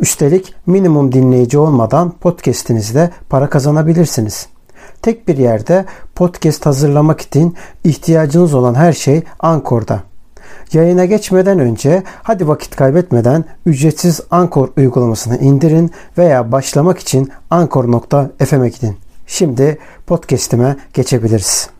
Üstelik minimum dinleyici olmadan podcast'inizde para kazanabilirsiniz. Tek bir yerde podcast hazırlamak için ihtiyacınız olan her şey Ankor'da. Yayına geçmeden önce hadi vakit kaybetmeden ücretsiz Ankor uygulamasını indirin veya başlamak için ankor.fm'e gidin. Şimdi podcast'ime geçebiliriz.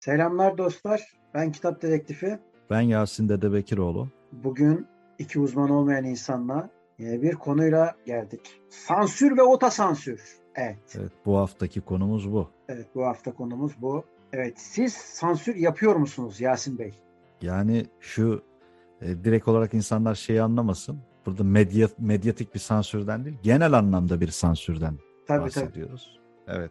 Selamlar dostlar. Ben Kitap Dedektifi. Ben Yasin Dede Bekiroğlu. Bugün iki uzman olmayan insanla yine bir konuyla geldik. Sansür ve otosansür. Evet. Evet bu haftaki konumuz bu. Evet bu hafta konumuz bu. Evet siz sansür yapıyor musunuz Yasin Bey? Yani şu e, direkt olarak insanlar şeyi anlamasın. Burada medya, medyatik bir sansürden değil, genel anlamda bir sansürden tabii, bahsediyoruz. Tabii. Evet.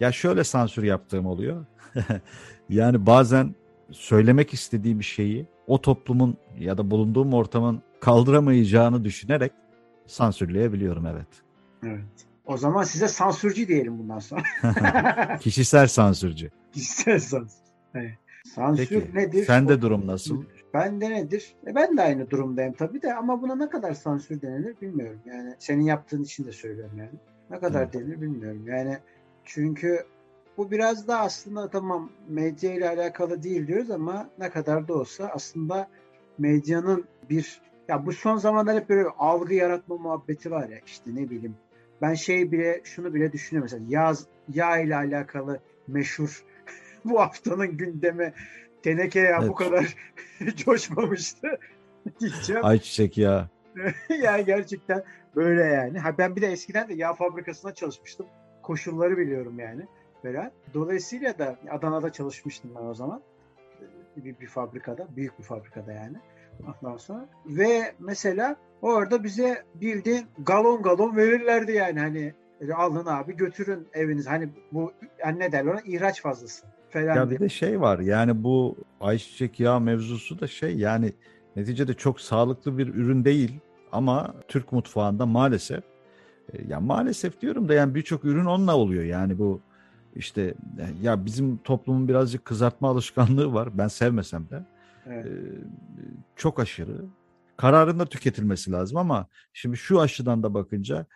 Ya şöyle sansür yaptığım oluyor. yani bazen söylemek istediği bir şeyi o toplumun ya da bulunduğum ortamın kaldıramayacağını düşünerek sansürleyebiliyorum evet. Evet. O zaman size sansürcü diyelim bundan sonra. Kişisel sansürcü. Kişisel sansür. Evet. Sansür Peki, nedir? Sende durum nasıl? Ben de nedir? E ben de aynı durumdayım tabii de ama buna ne kadar sansür denilir bilmiyorum. Yani senin yaptığın için de söylüyorum yani. Ne kadar evet. denir bilmiyorum. Yani çünkü bu biraz da aslında tamam medya ile alakalı değil diyoruz ama ne kadar da olsa aslında medyanın bir ya bu son zamanlar hep böyle algı yaratma muhabbeti var ya işte ne bileyim ben şey bile şunu bile düşünüyorum mesela yaz yağ ile alakalı meşhur bu haftanın gündemi teneke ya evet. bu kadar coşmamıştı diyeceğim. Ayçiçek ya. yani gerçekten böyle yani. Ha ben bir de eskiden de yağ fabrikasında çalışmıştım. Koşulları biliyorum yani. Böyle. Dolayısıyla da Adana'da çalışmıştım ben o zaman. Bir, bir fabrikada, büyük bir fabrikada yani. Sonra. Ve mesela orada bize bildiğin galon galon verirlerdi yani. Hani alın abi götürün eviniz. Hani bu yani ne derler ona? İhraç fazlası falan. Ya bir de şey var yani bu ayçiçek yağı mevzusu da şey yani neticede çok sağlıklı bir ürün değil ama Türk mutfağında maalesef e, ya maalesef diyorum da yani birçok ürün onunla oluyor. Yani bu işte ya bizim toplumun birazcık kızartma alışkanlığı var ben sevmesem de evet. e, çok aşırı kararında tüketilmesi lazım ama şimdi şu aşıdan da bakınca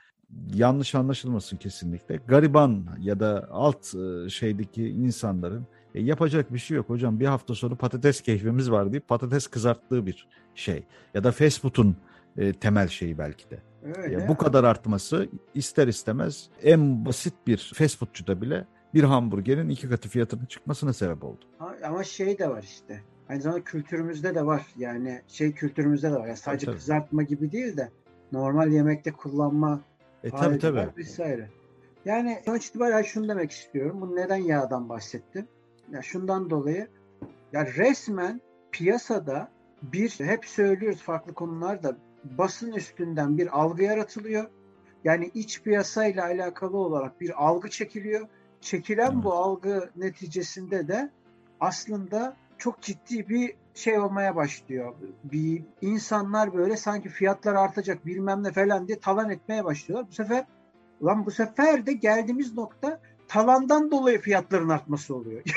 yanlış anlaşılmasın kesinlikle. Gariban ya da alt şeydeki insanların e, yapacak bir şey yok hocam. Bir hafta sonra patates keyfimiz var deyip patates kızarttığı bir şey. Ya da fast food'un e, temel şeyi belki de. Öyle. bu kadar artması ister istemez en basit bir fast foodçuda bile bir hamburgerin iki katı fiyatının çıkmasına sebep oldu. Ama şey de var işte. Aynı zamanda kültürümüzde de var. Yani şey kültürümüzde de var. Yani sadece tabii, kızartma gibi değil de normal yemekte kullanma e, tabii tabii. Vesaire. Yani sonuç itibariyle şunu demek istiyorum. Bu neden yağdan bahsettim? Ya şundan dolayı ya resmen piyasada bir hep söylüyoruz farklı konularda basın üstünden bir algı yaratılıyor. Yani iç piyasayla alakalı olarak bir algı çekiliyor. Çekilen evet. bu algı neticesinde de aslında çok ciddi bir şey olmaya başlıyor. Bir insanlar böyle sanki fiyatlar artacak bilmem ne falan diye talan etmeye başlıyorlar. Bu sefer lan bu sefer de geldiğimiz nokta talandan dolayı fiyatların artması oluyor.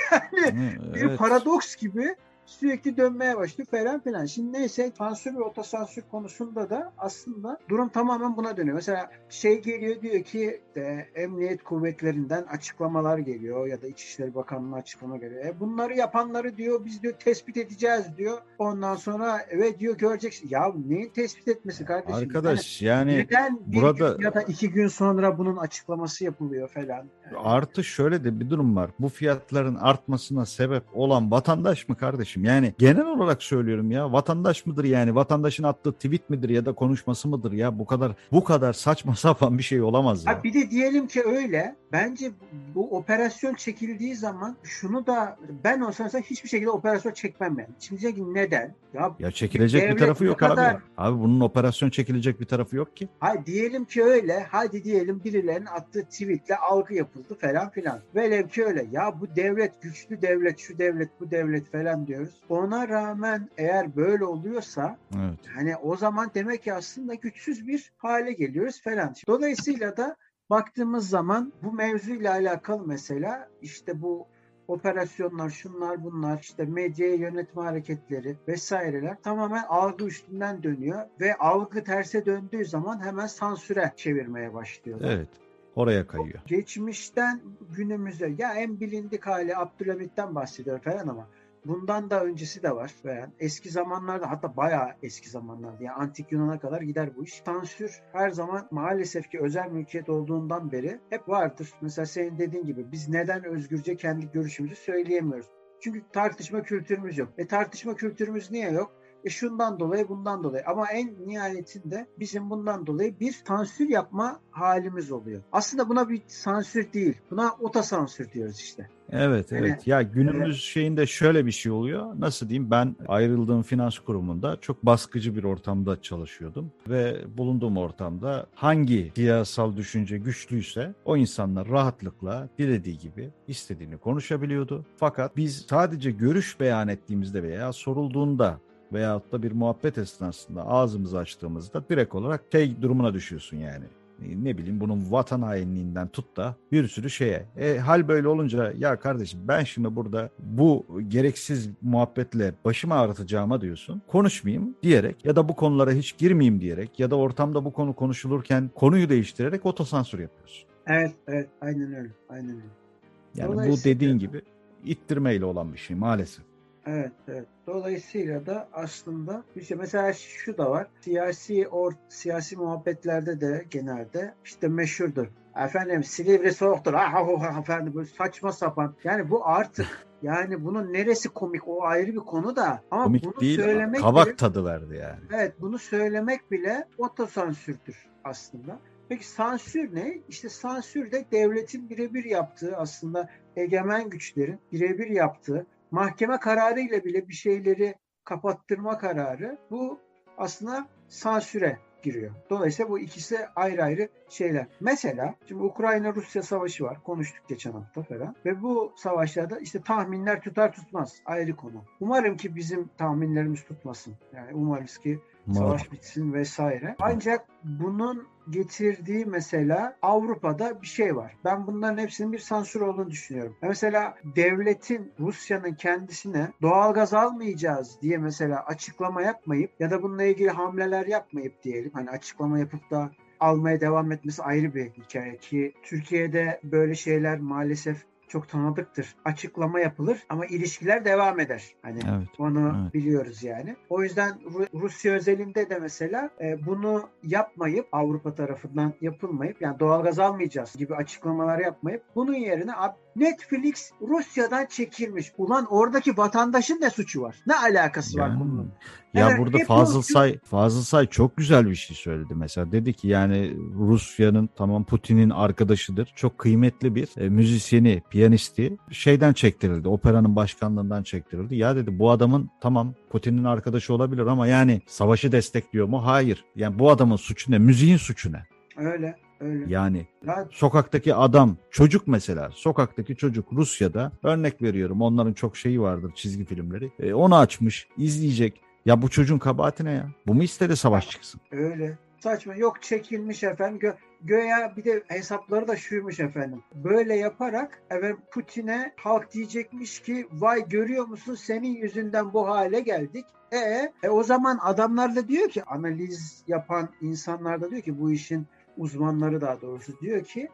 Yani evet. bir paradoks gibi sürekli dönmeye başlıyor falan filan. Şimdi neyse sansür ve otosansür konusunda da aslında durum tamamen buna dönüyor. Mesela şey geliyor diyor ki de, emniyet kuvvetlerinden açıklamalar geliyor ya da İçişleri Bakanlığı açıklama geliyor. E, bunları yapanları diyor biz diyor tespit edeceğiz diyor. Ondan sonra evet diyor göreceksin. Ya neyin tespit etmesi kardeşim? Arkadaş yani, yani neden burada ya da iki gün sonra bunun açıklaması yapılıyor falan. Yani. Artı şöyle de bir durum var. Bu fiyatların artmasına sebep olan vatandaş mı kardeşim? Kardeşim. Yani genel olarak söylüyorum ya vatandaş mıdır yani vatandaşın attığı tweet midir ya da konuşması mıdır ya bu kadar bu kadar saçma sapan bir şey olamaz ya. Ha bir de diyelim ki öyle bence bu operasyon çekildiği zaman şunu da ben olsam mesela hiçbir şekilde operasyon çekmem yani. Şimdi diyecek neden? Ya, ya çekilecek bir tarafı yok kadar- abi. Abi bunun operasyon çekilecek bir tarafı yok ki. Hay diyelim ki öyle. Hadi diyelim birilerinin attığı tweetle algı yapıldı falan filan. Velev ki öyle. Ya bu devlet güçlü devlet, şu devlet, bu devlet falan diyoruz. Ona rağmen eğer böyle oluyorsa Evet. hani o zaman demek ki aslında güçsüz bir hale geliyoruz falan. Dolayısıyla da baktığımız zaman bu mevzuyla alakalı mesela işte bu operasyonlar, şunlar bunlar, işte medyaya yönetme hareketleri vesaireler tamamen algı üstünden dönüyor ve algı terse döndüğü zaman hemen sansüre çevirmeye başlıyorlar. Evet. Oraya kayıyor. Geçmişten günümüze ya en bilindik hali Abdülhamit'ten bahsediyor falan ama bundan da öncesi de var. Yani eski zamanlarda hatta bayağı eski zamanlarda yani antik Yunan'a kadar gider bu iş. Sansür her zaman maalesef ki özel mülkiyet olduğundan beri hep vardır. Mesela senin dediğin gibi biz neden özgürce kendi görüşümüzü söyleyemiyoruz? Çünkü tartışma kültürümüz yok. E tartışma kültürümüz niye yok? E şundan dolayı bundan dolayı ama en nihayetinde bizim bundan dolayı bir sansür yapma halimiz oluyor. Aslında buna bir sansür değil. Buna otosansür diyoruz işte. Evet Yani- evet. Ya günümüz şeyinde şöyle bir şey oluyor. Nasıl diyeyim? Ben ayrıldığım finans kurumunda çok baskıcı bir ortamda çalışıyordum ve bulunduğum ortamda hangi siyasal düşünce güçlüyse o insanlar rahatlıkla dilediği gibi istediğini konuşabiliyordu. Fakat biz sadece görüş beyan ettiğimizde veya sorulduğunda veyahut da bir muhabbet esnasında ağzımızı açtığımızda direkt olarak şey durumuna düşüyorsun yani. Ne bileyim bunun vatan hainliğinden tut da bir sürü şeye. E, hal böyle olunca ya kardeşim ben şimdi burada bu gereksiz muhabbetle başımı ağrıtacağıma diyorsun. Konuşmayayım diyerek ya da bu konulara hiç girmeyeyim diyerek ya da ortamda bu konu konuşulurken konuyu değiştirerek otosansür yapıyorsun. Evet, evet. Aynen öyle. Aynen öyle. Yani bu dediğin gibi ittirmeyle olan bir şey maalesef. Evet, evet. Dolayısıyla da aslında işte mesela şu da var. Siyasi or siyasi muhabbetlerde de genelde işte meşhurdur. Efendim Silivri soğuktur. Ah, ah, ah, efendim böyle saçma sapan. Yani bu artık yani bunun neresi komik o ayrı bir konu da ama bunu Komik değil söylemek kabak bile- tadı verdi yani. Evet bunu söylemek bile otosansürdür aslında. Peki sansür ne? İşte sansür de devletin birebir yaptığı aslında egemen güçlerin birebir yaptığı mahkeme kararıyla bile bir şeyleri kapattırma kararı bu aslında sansüre giriyor. Dolayısıyla bu ikisi ayrı ayrı şeyler. Mesela şimdi Ukrayna-Rusya savaşı var. Konuştuk geçen hafta falan. Ve bu savaşlarda işte tahminler tutar tutmaz. Ayrı konu. Umarım ki bizim tahminlerimiz tutmasın. Yani umarız ki savaş bitsin vesaire. Ancak bunun getirdiği mesela Avrupa'da bir şey var. Ben bunların hepsinin bir sansür olduğunu düşünüyorum. Mesela devletin Rusya'nın kendisine doğalgaz almayacağız diye mesela açıklama yapmayıp ya da bununla ilgili hamleler yapmayıp diyelim. Hani açıklama yapıp da almaya devam etmesi ayrı bir hikaye ki Türkiye'de böyle şeyler maalesef çok tanıdıktır. Açıklama yapılır ama ilişkiler devam eder. Hani Evet. onu Evet. biliyoruz yani. O yüzden Ru- Rusya özelinde de mesela e, bunu yapmayıp Avrupa tarafından yapılmayıp yani doğalgaz almayacağız gibi açıklamalar yapmayıp bunun yerine Netflix Rusya'dan çekilmiş. Ulan oradaki vatandaşın ne suçu var? Ne alakası var Yani, bunun? Ya Evet, burada hep Fazıl Say Fazıl Say çok güzel bir şey söyledi mesela. Dedi ki yani Rusya'nın tamam Putin'in arkadaşıdır. Çok kıymetli bir e, müzisyeni, piyanisti şeyden çektirildi. Operanın başkanlığından çektirildi. Ya dedi bu adamın tamam Putin'in arkadaşı olabilir ama yani savaşı destekliyor mu? Hayır. Yani bu adamın suçu ne? Müziğin suçu ne? Öyle öyle. Yani Ya, sokaktaki adam, çocuk mesela, sokaktaki çocuk Rusya'da örnek veriyorum onların çok şeyi vardır çizgi filmleri. E, onu açmış, izleyecek. Ya bu çocuğun kabahati ne ya? Bu mu istedi savaş çıksın? öyle. Saçma. Yok çekilmiş efendim. Gö göya bir de hesapları da şuymuş efendim. Böyle yaparak efendim Putin'e halk diyecekmiş ki vay görüyor musun senin yüzünden bu hale geldik. E, e o zaman adamlar da diyor ki analiz yapan insanlar da diyor ki bu işin uzmanları daha doğrusu diyor ki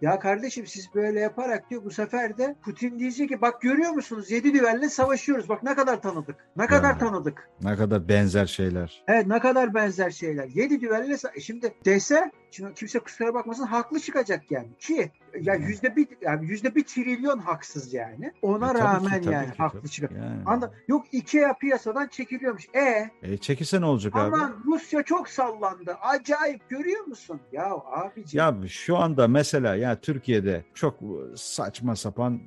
ya kardeşim siz böyle yaparak diyor bu sefer de Putin diyecek ki bak görüyor musunuz yedi düvelle savaşıyoruz. Bak ne kadar tanıdık. Ne kadar tanıdık. Ne kadar benzer şeyler. Evet ne kadar benzer şeyler. Yedi düvelle şimdi dese Şimdi kimse kusura bakmasın haklı çıkacak yani ki ya yüzde bir yani yüzde bir trilyon haksız yani. Ona E, rağmen ki, yani ki, haklı çıkacak. Yani. Anda yok IKEA piyasadan çekiliyormuş. E E, çekilse ne olacak abi? aman Rusya çok sallandı. Acayip görüyor musun? Ya abiciğim. Ya şu anda mesela ya Türkiye'de çok saçma sapan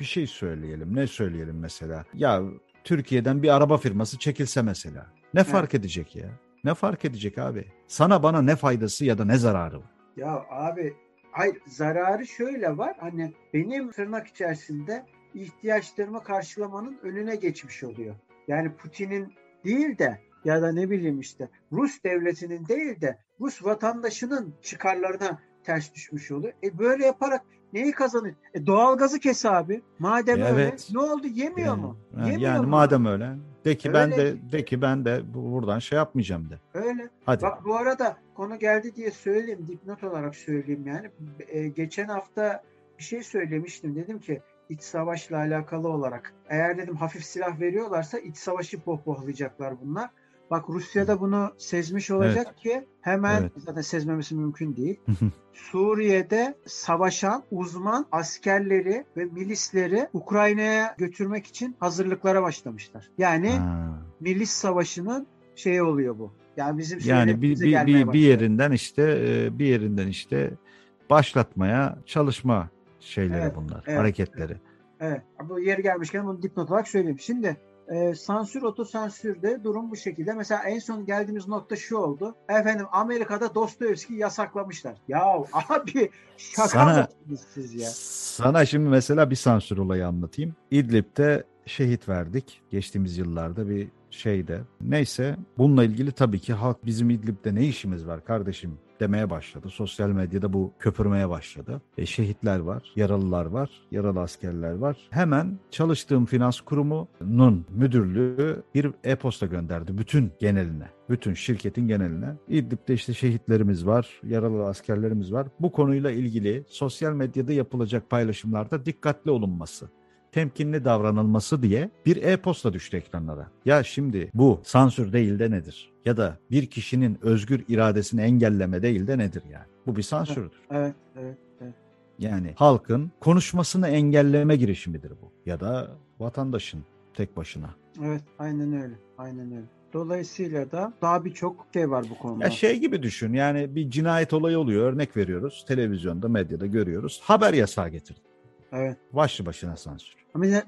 bir şey söyleyelim. Ne söyleyelim mesela? Ya Türkiye'den bir araba firması çekilse mesela. Ne fark edecek ya? Ne fark edecek abi? Sana bana ne faydası ya da ne zararı var? Ya abi hayır zararı şöyle var. Hani benim tırnak içerisinde ihtiyaçlarımı karşılamanın önüne geçmiş oluyor. Yani Putin'in değil de ya da ne bileyim işte Rus devletinin değil de Rus vatandaşının çıkarlarına ters düşmüş oluyor. E böyle yaparak neyi kazanır? E doğalgazı kes abi. Madem öyle Evet. ne oldu yemiyor Yani, mu? Yemiyor yani mu? madem öyle de ki ben Öyle. de de ki ben de bu- buradan şey yapmayacağım de. Öyle. Hadi. Bak bu arada konu geldi diye söyleyeyim, dipnot olarak söyleyeyim yani. E, geçen hafta bir şey söylemiştim. Dedim ki iç savaşla alakalı olarak eğer dedim hafif silah veriyorlarsa iç savaşı pohpohlayacaklar bunlar. Bak Rusya da bunu sezmiş olacak ki hemen Evet. zaten sezmemesi mümkün değil. Suriye'de savaşan uzman askerleri ve milisleri Ukrayna'ya götürmek için hazırlıklara başlamışlar. Yani Ha. milis savaşının şeyi oluyor bu. Yani bizim Yani bir, bir, bir, bir yerinden işte e, bir yerinden işte başlatmaya çalışma şeyleri Evet, bunlar, evet, hareketleri. Evet. Bu yeri gelmişken bunu dipnot olarak söyleyeyim. Şimdi e, sansür otosansürde durum bu şekilde. Mesela en son geldiğimiz nokta şu oldu. Efendim Amerika'da Dostoyevski yasaklamışlar. Ya abi şaka Sana- siz ya? Sana şimdi mesela bir sansür olayı anlatayım. İdlib'de şehit verdik geçtiğimiz yıllarda bir şeyde. Neyse bununla ilgili tabii ki halk bizim İdlib'de ne işimiz var kardeşim demeye başladı. Sosyal medyada bu köpürmeye başladı. E, şehitler var, yaralılar var, yaralı askerler var. Hemen çalıştığım finans kurumunun müdürlüğü bir e-posta gönderdi bütün geneline. Bütün şirketin geneline. İdlib'de işte şehitlerimiz var, yaralı askerlerimiz var. Bu konuyla ilgili sosyal medyada yapılacak paylaşımlarda dikkatli olunması temkinli davranılması diye bir e-posta düştü ekranlara. Ya şimdi bu sansür değil de nedir? Ya da bir kişinin özgür iradesini engelleme değil de nedir yani? Bu bir sansürdür. Evet, evet, evet. Yani halkın konuşmasını engelleme girişimidir bu. Ya da vatandaşın tek başına. Evet, aynen öyle. Aynen öyle. Dolayısıyla da daha birçok şey var bu konuda. Ya şey gibi düşün yani bir cinayet olayı oluyor örnek veriyoruz. Televizyonda medyada görüyoruz. Haber yasağı getirdi. Evet. Başlı başına sansür.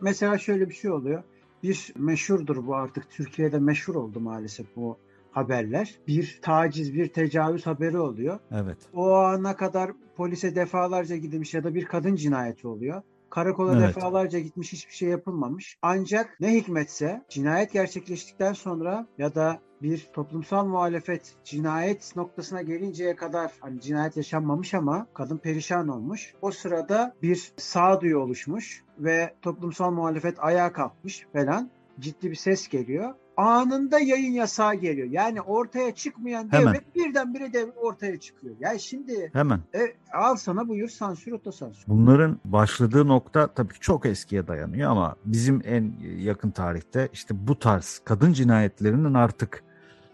Mesela şöyle bir şey oluyor. Bir meşhurdur bu artık. Türkiye'de meşhur oldu maalesef bu haberler. Bir taciz, bir tecavüz haberi oluyor. Evet. O ana kadar polise defalarca gidilmiş ya da bir kadın cinayeti oluyor. Karakola Evet. defalarca gitmiş hiçbir şey yapılmamış. Ancak ne hikmetse cinayet gerçekleştikten sonra ya da bir toplumsal muhalefet cinayet noktasına gelinceye kadar hani cinayet yaşanmamış ama kadın perişan olmuş. O sırada bir sağduyu oluşmuş ve toplumsal muhalefet ayağa kalkmış falan. Ciddi bir ses geliyor. Anında yayın yasağı geliyor. Yani ortaya çıkmayan Hemen. devlet birdenbire devlet ortaya çıkıyor. Yani şimdi Hemen. e, al sana buyur sansür otosansür. Bunların başladığı nokta tabii çok eskiye dayanıyor ama bizim en yakın tarihte işte bu tarz kadın cinayetlerinin artık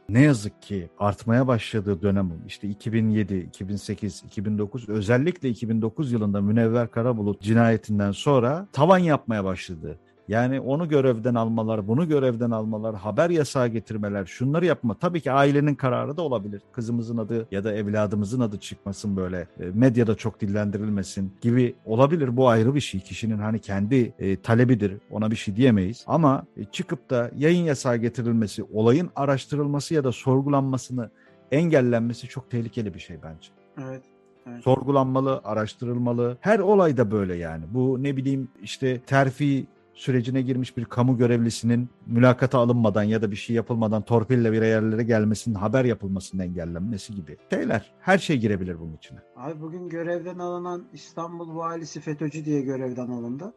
ne yazık ki artmaya başladığı dönem işte 2007, 2008, 2009 özellikle 2009 yılında Münevver Karabulut cinayetinden sonra tavan yapmaya başladı. Yani onu görevden almalar, bunu görevden almalar, haber yasağı getirmeler, şunları yapma. Tabii ki ailenin kararı da olabilir. Kızımızın adı ya da evladımızın adı çıkmasın böyle, e, medyada çok dillendirilmesin gibi olabilir. Bu ayrı bir şey. Kişinin hani kendi e, talebidir. Ona bir şey diyemeyiz. Ama e, çıkıp da yayın yasağı getirilmesi, olayın araştırılması ya da sorgulanmasını engellenmesi çok tehlikeli bir şey bence Evet. sorgulanmalı, araştırılmalı. Her olayda böyle yani. Bu ne bileyim işte terfi sürecine girmiş bir kamu görevlisinin mülakata alınmadan ya da bir şey yapılmadan torpille bir yerlere gelmesinin haber yapılmasının engellenmesi gibi şeyler. Her şey girebilir bunun içine. Abi bugün görevden alınan İstanbul valisi FETÖ'cü diye görevden alındı.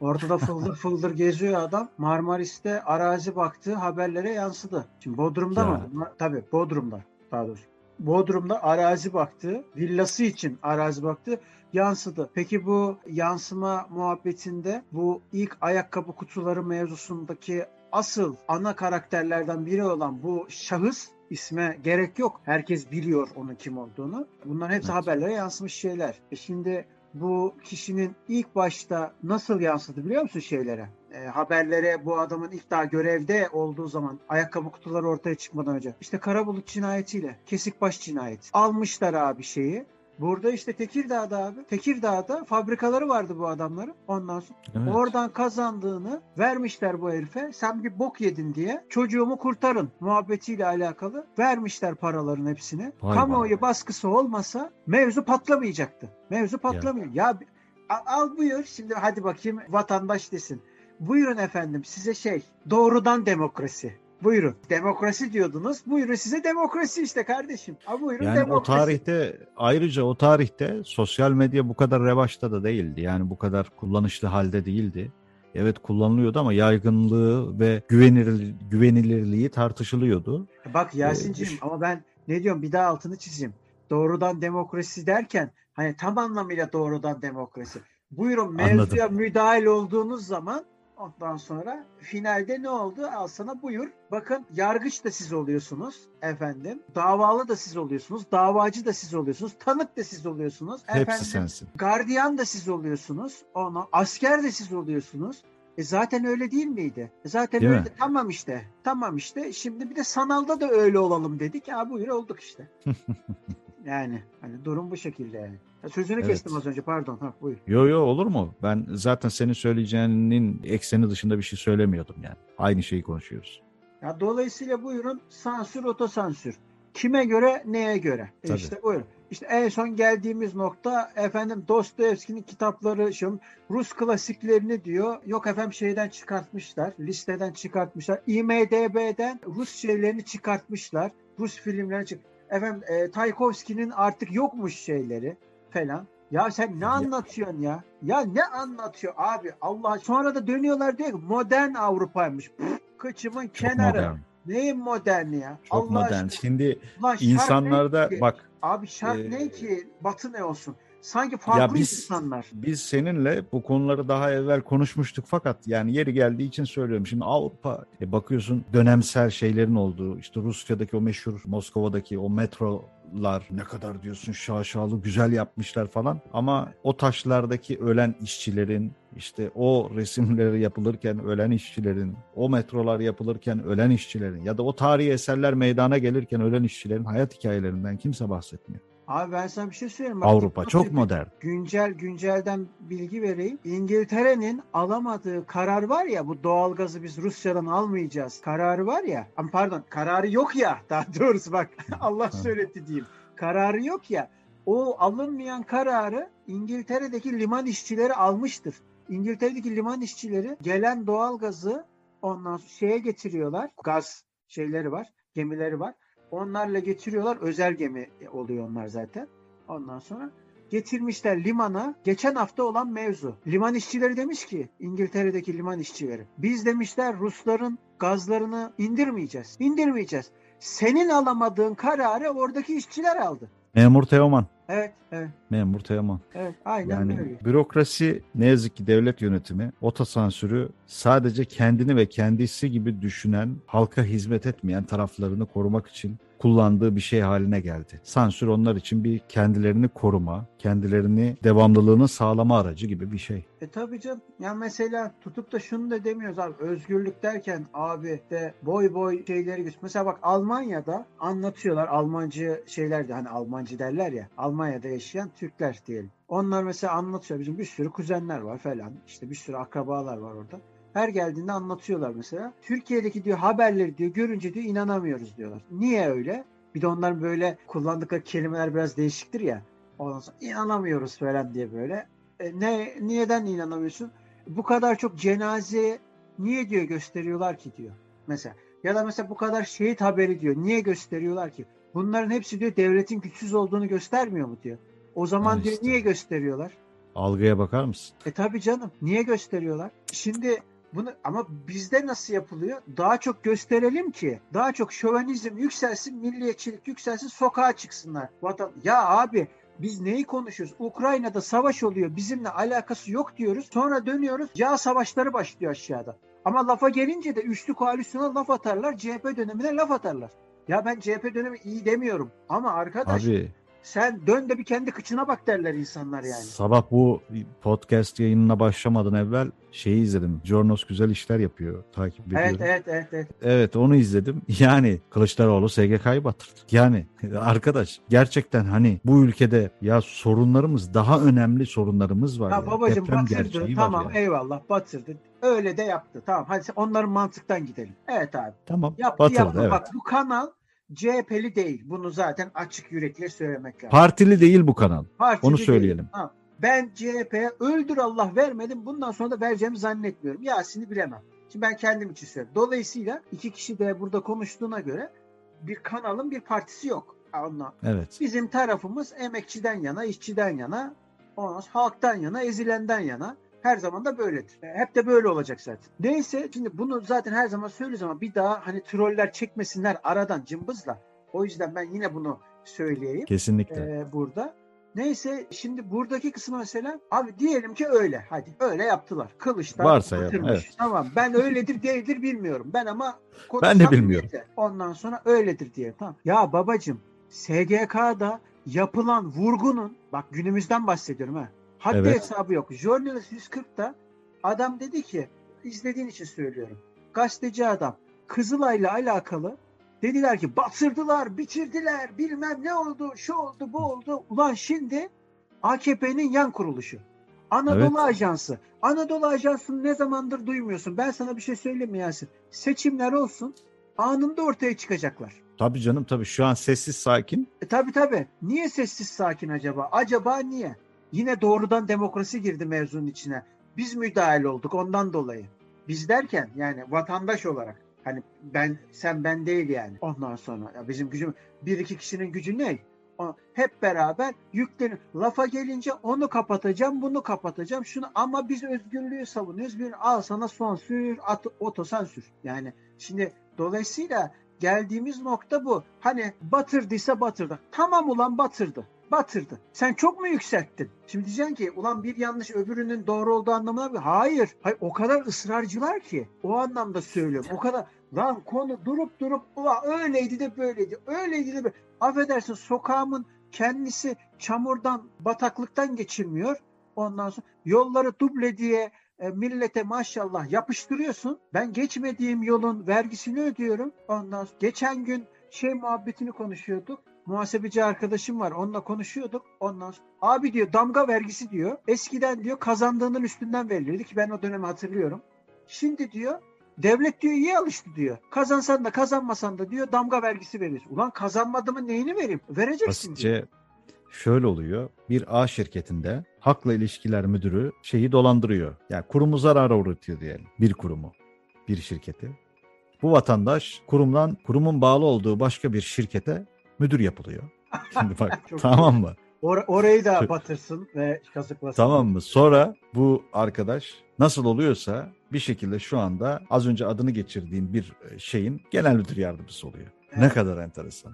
Ortada fıldır fıldır geziyor adam. Marmaris'te arazi baktığı haberlere yansıdı. Şimdi Bodrum'da Ya. mı? Tabii Bodrum'da daha doğrusu. Bodrum'da arazi baktı, villası için arazi baktı yansıdı. Peki bu yansıma muhabbetinde bu ilk ayakkabı kutuları mevzusundaki asıl ana karakterlerden biri olan bu şahıs isme gerek yok. Herkes biliyor onun kim olduğunu. Bunların hepsi Evet. haberlere yansımış şeyler. E şimdi bu kişinin ilk başta nasıl yansıdı biliyor musun şeylere? E, haberlere bu adamın ilk daha görevde olduğu zaman ayakkabı kutuları ortaya çıkmadan önce. İşte Karabulut cinayetiyle Kesikbaş cinayeti. Almışlar abi şeyi. Burada işte Tekirdağ'da abi. Tekirdağ'da fabrikaları vardı bu adamların. Ondan sonra Evet. Oradan kazandığını vermişler bu herife. Sen bir bok yedin diye çocuğumu kurtarın muhabbetiyle alakalı vermişler paraların hepsini. Vay Kamuoyu vay. baskısı olmasa mevzu patlamayacaktı. Mevzu patlamıyor. Ya, a- al buyur şimdi hadi bakayım vatandaş desin. Buyurun efendim size şey doğrudan demokrasi. Buyurun. Demokrasi diyordunuz. Buyurun size demokrasi işte kardeşim. Ha buyurun Yani o demokrasi. tarihte ayrıca o tarihte sosyal medya bu kadar revaçta da değildi. Yani bu kadar kullanışlı halde değildi. Evet kullanılıyordu ama yaygınlığı ve güvenilir, güvenilirliği tartışılıyordu. Bak Yasin'cim Ee, ama ben ne diyorum bir daha altını çizeyim. Doğrudan demokrasi derken hani tam anlamıyla doğrudan demokrasi. Buyurun mevzuya müdahil olduğunuz zaman ondan sonra finalde ne oldu? Al sana buyur. Bakın yargıç da siz oluyorsunuz efendim. Davalı da siz oluyorsunuz. Davacı da siz oluyorsunuz. Tanık da siz oluyorsunuz. Hepsi efendim, sensin. Gardiyan da siz oluyorsunuz. Ona asker de siz oluyorsunuz. E zaten öyle değil miydi? E zaten Değil öyle. mi? Tamam işte. Tamam işte. Şimdi bir de sanalda da öyle olalım dedik. Ha buyur olduk işte. yani hani durum bu şekilde yani. Sözünü Evet. kestim az önce pardon. Ha buyur. Yo yo olur mu? Ben zaten senin söyleyeceğinin ekseni dışında bir şey söylemiyordum yani. Aynı şeyi konuşuyoruz. Ya dolayısıyla buyurun sansür otosansür. Kime göre neye göre? E Tabii. işte buyurun. İşte en son geldiğimiz nokta efendim Dostoyevski'nin kitapları şu Rus klasiklerini diyor. Yok efendim şeyden çıkartmışlar. Listeden çıkartmışlar. IMDB'den Rus şeylerini çıkartmışlar. Rus filmlerini çık. Efendim e, Taykovski'nin artık yokmuş şeyleri falan. Ya sen ne anlatıyorsun ya? Ya ne anlatıyor abi? Allah sonra da dönüyorlar diyor ki modern Avrupa'ymış. Pff, Kıçımın Çok kenarı. modern. Neyin moderni ya? Çok Allah modern. aşkına. Şimdi Ulan insanlarda bak Abi şart e, ne ki? Batı ne olsun? Sanki farklı biz- insanlar. biz seninle bu konuları daha evvel konuşmuştuk fakat yani yeri geldiği için söylüyorum. Şimdi Avrupa e, bakıyorsun dönemsel şeylerin olduğu işte Rusya'daki o meşhur Moskova'daki o metrolar ne kadar diyorsun şaşalı güzel yapmışlar falan ama o taşlardaki ölen işçilerin işte o resimleri yapılırken ölen işçilerin, o metrolar yapılırken ölen işçilerin ya da o tarihi eserler meydana gelirken ölen işçilerin hayat hikayelerinden kimse bahsetmiyor. Abi ben sana bir şey söyleyeyim. Bak, Avrupa çok modern. Güncel güncelden bilgi vereyim. İngiltere'nin alamadığı karar var ya bu doğalgazı biz Rusya'dan almayacağız. Kararı var ya. Ama pardon kararı yok ya. Daha doğrusu bak Allah söyletti diyeyim. Kararı yok ya. O alınmayan kararı İngiltere'deki liman işçileri almıştır. İngiltere'deki liman işçileri gelen doğalgazı ondan şeye getiriyorlar. Gaz şeyleri var, gemileri var. Onlarla getiriyorlar. Özel gemi oluyor onlar zaten. Ondan sonra getirmişler limana geçen hafta olan mevzu. Liman işçileri demiş ki İngiltere'deki liman işçileri biz demişler Rusların gazlarını indirmeyeceğiz. İndirmeyeceğiz. Senin alamadığın kararı oradaki işçiler aldı. Memur Teoman. Evet, evet, Memur Teoman. evet. Aynen Yani öyle. bürokrasi ne yazık ki devlet yönetimi otosansürü sadece kendini ve kendisi gibi düşünen, halka hizmet etmeyen taraflarını korumak için kullandığı bir şey haline geldi. Sansür onlar için bir kendilerini koruma, kendilerini devamlılığını sağlama aracı gibi bir şey. E tabii canım. Ya mesela tutup da şunu da demiyoruz abi. Özgürlük derken abi de boy boy şeyleri göz. Mesela bak Almanya'da anlatıyorlar. Almancı şeyler de hani Almancı derler ya. Almanya'da yaşayan Türkler diyelim. Onlar mesela anlatıyor. Bizim bir sürü kuzenler var falan. İşte bir sürü akrabalar var orada. Her geldiğinde anlatıyorlar mesela. Türkiye'deki diyor haberleri diyor görünce diyor inanamıyoruz diyorlar. Niye öyle? Bir de onların böyle kullandıkları kelimeler biraz değişiktir ya. Ondan sonra inanamıyoruz falan diye böyle. E, ne niyeden inanamıyorsun? Bu kadar çok cenaze niye diyor gösteriyorlar ki diyor. Mesela ya da mesela bu kadar şehit haberi diyor. Niye gösteriyorlar ki? Bunların hepsi diyor devletin güçsüz olduğunu göstermiyor mu diyor. O zaman Ha diyor işte. niye gösteriyorlar? Algıya bakar mısın? E tabii canım. Niye gösteriyorlar? Şimdi bunu ama bizde nasıl yapılıyor? Daha çok gösterelim ki daha çok şövenizm yükselsin, milliyetçilik yükselsin, sokağa çıksınlar. Vatan ya abi biz neyi konuşuyoruz? Ukrayna'da savaş oluyor. Bizimle alakası yok diyoruz. Sonra dönüyoruz. Yağ savaşları başlıyor aşağıda. Ama lafa gelince de üçlü koalisyona laf atarlar. CHP dönemine laf atarlar. Ya ben CHP dönemi iyi demiyorum ama arkadaş Abi sen dön de bir kendi kıçına bak derler insanlar yani. sabah bu podcast yayınına başlamadan evvel şeyi izledim. Jornos güzel işler yapıyor. Takip ediyorum. Evet evet evet evet. Evet onu izledim. Yani Kılıçdaroğlu SGK'yı batırdı. Yani arkadaş gerçekten hani bu ülkede ya sorunlarımız daha önemli sorunlarımız var. Ha ya. babacım Deprem batırdı tamam ya. eyvallah batırdı. Öyle de yaptı tamam hadi onların mantıktan gidelim. Evet abi Tamam yaptı batırdı yaptı. evet. Bak bu kanal CHP'li değil. Bunu zaten açık yürekle söylemek lazım. Partili değil bu kanal. Partili Onu değil. söyleyelim. Ha, Ben CHP'ye öldür Allah vermedim. Bundan sonra da vereceğimi zannetmiyorum. Yasin'i bilemem. Şimdi ben kendim için söylüyorum. Dolayısıyla iki kişi de burada konuştuğuna göre bir kanalın bir partisi yok. Ondan. Evet. Bizim tarafımız emekçiden yana, işçiden yana, ondan halktan yana, ezilenden yana. Her zaman da böyledir. Hep de böyle olacak zaten. Neyse şimdi bunu zaten her zaman söylüyoruz ama bir daha hani troller çekmesinler aradan cımbızla. O yüzden ben yine bunu söyleyeyim Kesinlikle. e, burada. Neyse şimdi buradaki kısmı mesela abi diyelim ki öyle hadi öyle yaptılar. Kılıçlar Varsa batırmış. evet. Tamam ben öyledir değildir bilmiyorum. Ben ama Ben de bilmiyorum. yeter. Ondan sonra öyledir diye. Tamam. Ya babacım SGK'da yapılan vurgunun bak günümüzden bahsediyorum ha. Haddi Evet. hesabı yok. Journalist 140'da adam dedi ki izlediğin için söylüyorum. Gazeteci adam Kızılay'la alakalı dediler ki batırdılar, bitirdiler, bilmem ne oldu, şu oldu, bu oldu. Ulan şimdi AKP'nin yan kuruluşu. Anadolu Evet. Ajansı. Anadolu Ajansı'nı ne zamandır duymuyorsun. Ben sana bir şey söyleyeyim mi Yasin? Seçimler olsun anında ortaya çıkacaklar. Tabii canım tabii şu an sessiz sakin. E tabi tabi. Niye sessiz sakin acaba? Acaba niye? Yine doğrudan demokrasi girdi mevzunun içine. Biz müdahil olduk ondan dolayı. Biz derken yani vatandaş olarak. Hani ben sen ben değil yani. Ondan sonra ya bizim gücüm bir iki kişinin gücü ne? O, hep beraber yüklenip lafa gelince onu kapatacağım, bunu kapatacağım, şunu ama biz özgürlüğü savunuyoruz. Bir al sana son sür, at, otosansür. Yani şimdi dolayısıyla geldiğimiz nokta bu. Hani batırdıysa batırdı. Tamam ulan batırdı. Batırdı. Sen çok mu yükselttin? Şimdi diyeceksin ki ulan bir yanlış öbürünün doğru olduğu anlamına mı? Hayır. Hayır o kadar ısrarcılar ki. O anlamda söylüyorum. O kadar lan konu durup durup ulan öyleydi de böyleydi. Öyleydi de böyle. Affedersin sokağımın kendisi çamurdan, bataklıktan geçilmiyor. Ondan sonra yolları duble diye e, millete maşallah yapıştırıyorsun. Ben geçmediğim yolun vergisini ödüyorum. Ondan sonra geçen gün şey muhabbetini konuşuyorduk. Muhasebeci arkadaşım var. Onunla konuşuyorduk. Ondan sonra abi diyor damga vergisi diyor. Eskiden diyor kazandığının üstünden verilirdi ki ben o dönemi hatırlıyorum. Şimdi diyor devlet diyor iyi alıştı diyor. Kazansan da kazanmasan da diyor damga vergisi veriyorsun. Ulan kazanmadığımın neyini vereyim? Vereceksin diyor. Basitçe şöyle oluyor. Bir A şirketinde hakla ilişkiler müdürü şeyi dolandırıyor. Yani kurumu zarara uğratıyor diyelim. Bir kurumu, bir şirketi. Bu vatandaş kurumdan kurumun bağlı olduğu başka bir şirkete müdür yapılıyor. Şimdi bak tamam mı? Or- orayı da batırsın ve kazıklasın. Tamam mı? Sonra bu arkadaş nasıl oluyorsa bir şekilde şu anda az önce adını geçirdiğim bir e, şeyin genel müdür yardımcısı oluyor. Ne Evet. kadar enteresan.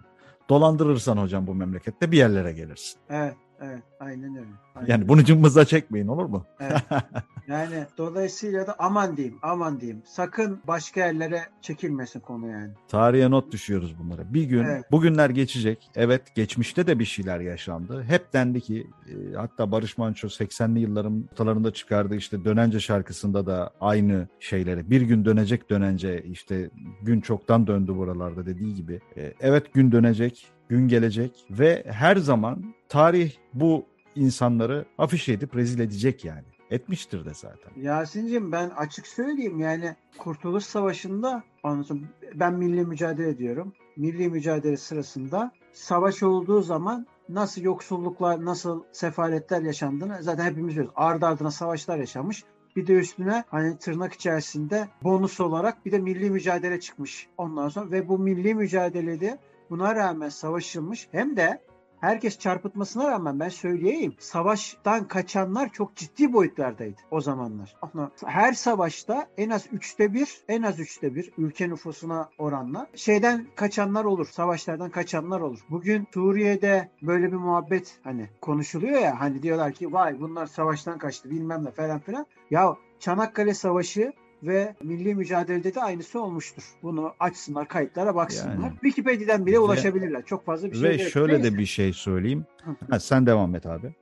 Dolandırırsan hocam bu memlekette bir yerlere gelirsin. Evet, evet. Aynen öyle. Aynen. Yani bunu cımbızla çekmeyin olur mu? Evet. Yani dolayısıyla da aman diyeyim, aman diyeyim. Sakın başka yerlere çekilmesin konu yani. Tarihe not düşüyoruz bunlara. Bir gün, Evet. bugünler geçecek. Evet, geçmişte de bir şeyler yaşandı. Hep dendi ki, e, hatta Barış Manço 80'li yılların ortalarında çıkardığı işte Dönence şarkısında da aynı şeyleri. Bir gün dönecek dönence işte gün çoktan döndü buralarda dediği gibi. E, evet gün dönecek, gün gelecek ve her zaman tarih bu insanları afiş edip rezil edecek yani. Etmiştir de zaten. Yasin'cim ben açık söyleyeyim yani Kurtuluş Savaşı'nda ben milli mücadele ediyorum. Milli mücadele sırasında savaş olduğu zaman nasıl yoksulluklar, nasıl sefaletler yaşandığını zaten hepimiz biliyoruz. Ardı ardına savaşlar yaşanmış. Bir de üstüne hani tırnak içerisinde bonus olarak bir de milli mücadele çıkmış ondan sonra ve bu milli mücadelede buna rağmen savaşılmış hem de herkes çarpıtmasına rağmen ben söyleyeyim savaştan kaçanlar çok ciddi boyutlardaydı o zamanlar. Ama Her savaşta en az üçte bir, en az üçte bir ülke nüfusuna oranla şeyden kaçanlar olur, savaşlardan kaçanlar olur. Bugün Suriye'de böyle bir muhabbet hani konuşuluyor ya hani diyorlar ki vay bunlar savaştan kaçtı bilmem ne falan filan. Ya Çanakkale Savaşı ve milli mücadelede de aynısı olmuştur. Bunu açsınlar, kayıtlara baksınlar. Yani. Wikipedia'dan bile Ve- ulaşabilirler. Çok fazla bir şey Ve şöyle Neyse. de bir şey söyleyeyim. Ha, sen devam et abi.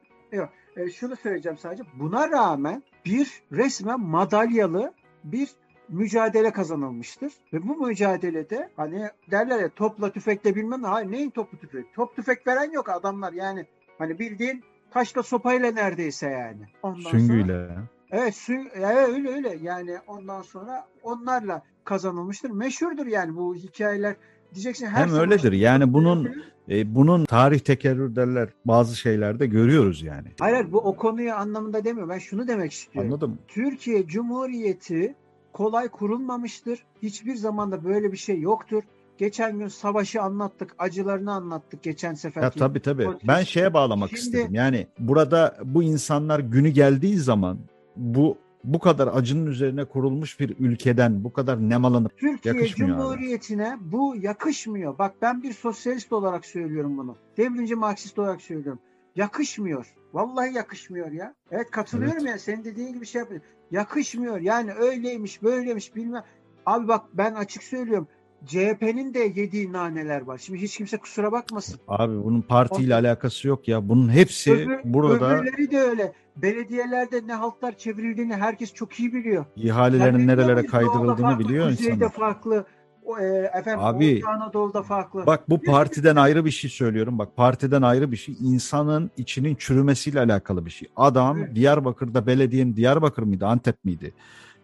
E, şunu söyleyeceğim sadece. Buna rağmen bir resmen madalyalı bir mücadele kazanılmıştır. Ve bu mücadelede hani derler ya topla tüfekle bilmem ne. Hayır neyin toplu tüfek? Top tüfek veren yok adamlar yani. Hani bildiğin taşla sopayla neredeyse yani. Ondan Sonra, Süngüyle. Evet, sü- evet öyle öyle yani ondan sonra onlarla kazanılmıştır. Meşhurdur yani bu hikayeler. Diyeceksin her Hem öyledir. Yani bunun e, bunun tarih tekerrür derler bazı şeylerde görüyoruz yani. Hayır hayır, bu o konuyu anlamında demiyorum. Ben şunu demek istiyorum. Anladım. Türkiye Cumhuriyeti kolay kurulmamıştır. Hiçbir zamanda böyle bir şey yoktur. Geçen gün savaşı anlattık, acılarını anlattık geçen sefer. Ya tabii tabii. podcast- Ben şeye bağlamak Şimdi- istedim. Yani burada bu insanlar günü geldiği zaman bu bu kadar acının üzerine kurulmuş bir ülkeden bu kadar nemalanıp Türkiye yakışmıyor abi. Cumhuriyeti'ne bu yakışmıyor. Bak ben bir sosyalist olarak söylüyorum bunu. Devrimci Marksist olarak söylüyorum. Yakışmıyor. Vallahi yakışmıyor ya. Evet katılıyorum Evet. ya. Senin dediğin gibi şey yapıyor. Yakışmıyor. Yani öyleymiş, böyleymiş bilmem. Abi bak ben açık söylüyorum. CHP'nin de yediği naneler var. Şimdi hiç kimse kusura bakmasın. abi bunun partiyle Ondan- alakası yok ya. Bunun hepsi Öbür- burada Öbürleri de öyle. Belediyelerde ne haltlar çevrildiğini herkes çok iyi biliyor. ihalelerin Yani nerelere kaydırıldığını farklı, biliyor Kuzeyde insanlar. farklı. O, e, efendim Abi, Orta Anadolu'da farklı. Bak bu partiden ayrı bir şey söylüyorum. Bak partiden ayrı bir şey. insanın içinin çürümesiyle alakalı bir şey. Adam Evet. Diyarbakır'da belediyenin Diyarbakır mıydı, Antep miydi?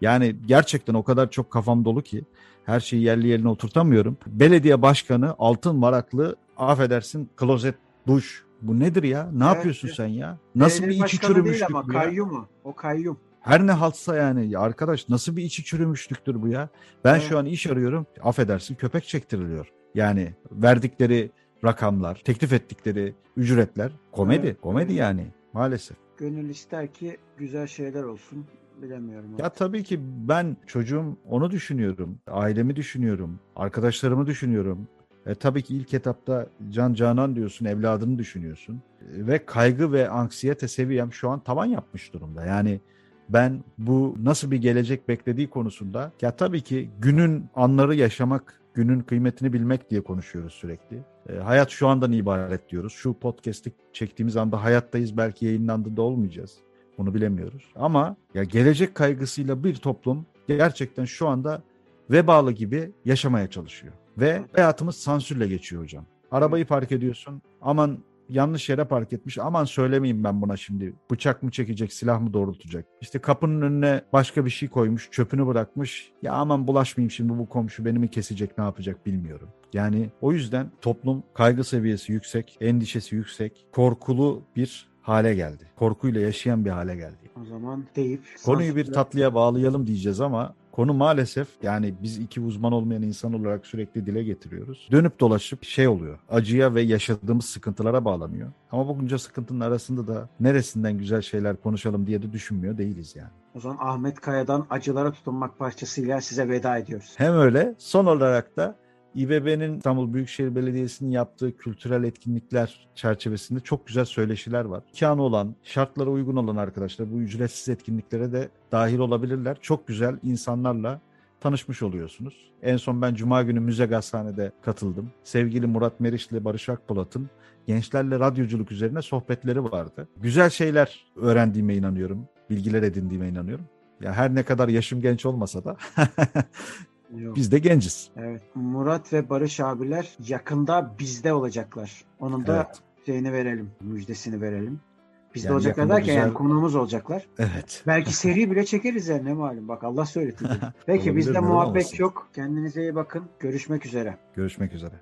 Yani gerçekten o kadar çok kafam dolu ki her şeyi yerli yerine oturtamıyorum. Belediye başkanı altın varaklı affedersin klozet duş. Bu nedir ya? Ne Evet, yapıyorsun sen ya? Nasıl Belediye bir içi başkanı değil çürümüşlük ama ya? kayyum o. O kayyum. Her ne haltsa yani ya arkadaş nasıl bir içi çürümüşlüktür bu ya? Ben Evet. şu an iş arıyorum. Affedersin köpek çektiriliyor. Yani verdikleri rakamlar, teklif ettikleri ücretler komedi. Evet, komedi evet. yani maalesef. Gönül ister ki güzel şeyler olsun. Bilemiyorum. Ya artık. tabii ki ben çocuğum onu düşünüyorum. Ailemi düşünüyorum. Arkadaşlarımı düşünüyorum. E, tabii ki ilk etapta can canan diyorsun, evladını düşünüyorsun. E, ve kaygı ve anksiyete seviyem şu an tavan yapmış durumda. Yani ben bu nasıl bir gelecek beklediği konusunda ya tabii ki günün anları yaşamak, günün kıymetini bilmek diye konuşuyoruz sürekli. E, hayat şu andan ibaret diyoruz. Şu podcast'i çektiğimiz anda hayattayız. Belki yayınlandığında olmayacağız. Bunu bilemiyoruz. Ama ya gelecek kaygısıyla bir toplum gerçekten şu anda vebalı gibi yaşamaya çalışıyor. Ve hayatımız sansürle geçiyor hocam. Arabayı park ediyorsun. Aman yanlış yere park etmiş. Aman söylemeyeyim ben buna şimdi. Bıçak mı çekecek, silah mı doğrultacak? İşte kapının önüne başka bir şey koymuş, çöpünü bırakmış. Ya aman bulaşmayayım şimdi bu komşu beni mi kesecek, ne yapacak bilmiyorum. Yani o yüzden toplum kaygı seviyesi yüksek, endişesi yüksek, korkulu bir hale geldi. Korkuyla yaşayan bir hale geldi. O zaman deyip Konuyu bir tatlıya bağlayalım diyeceğiz ama konu maalesef yani biz iki uzman olmayan insan olarak sürekli dile getiriyoruz. Dönüp dolaşıp şey oluyor. Acıya ve yaşadığımız sıkıntılara bağlanıyor. Ama bu bunca sıkıntının arasında da neresinden güzel şeyler konuşalım diye de düşünmüyor değiliz yani. O zaman Ahmet Kaya'dan Acılara Tutunmak parçasıyla size veda ediyoruz. Hem öyle son olarak da İBB'nin İstanbul Büyükşehir Belediyesi'nin yaptığı kültürel etkinlikler çerçevesinde çok güzel söyleşiler var. İmkanı olan, şartlara uygun olan arkadaşlar bu ücretsiz etkinliklere de dahil olabilirler. Çok güzel insanlarla tanışmış oluyorsunuz. En son ben Cuma günü Müze Gazhane'de katıldım. Sevgili Murat Meriç ile Barış Akpolat'ın gençlerle radyoculuk üzerine sohbetleri vardı. Güzel şeyler öğrendiğime inanıyorum. Bilgiler edindiğime inanıyorum. Ya her ne kadar yaşım genç olmasa da Yok. biz de genciz. Evet. Murat ve Barış abiler yakında bizde olacaklar. Onun da Evet. şeyini verelim, müjdesini verelim. Bizde Yani olacaklar derken yani güzel- konuğumuz olacaklar. Evet. Belki seri bile çekeriz yani ne malum. Bak Allah söyletti. Peki bizde muhabbet olmasın? yok. Kendinize iyi bakın. Görüşmek üzere. Görüşmek üzere.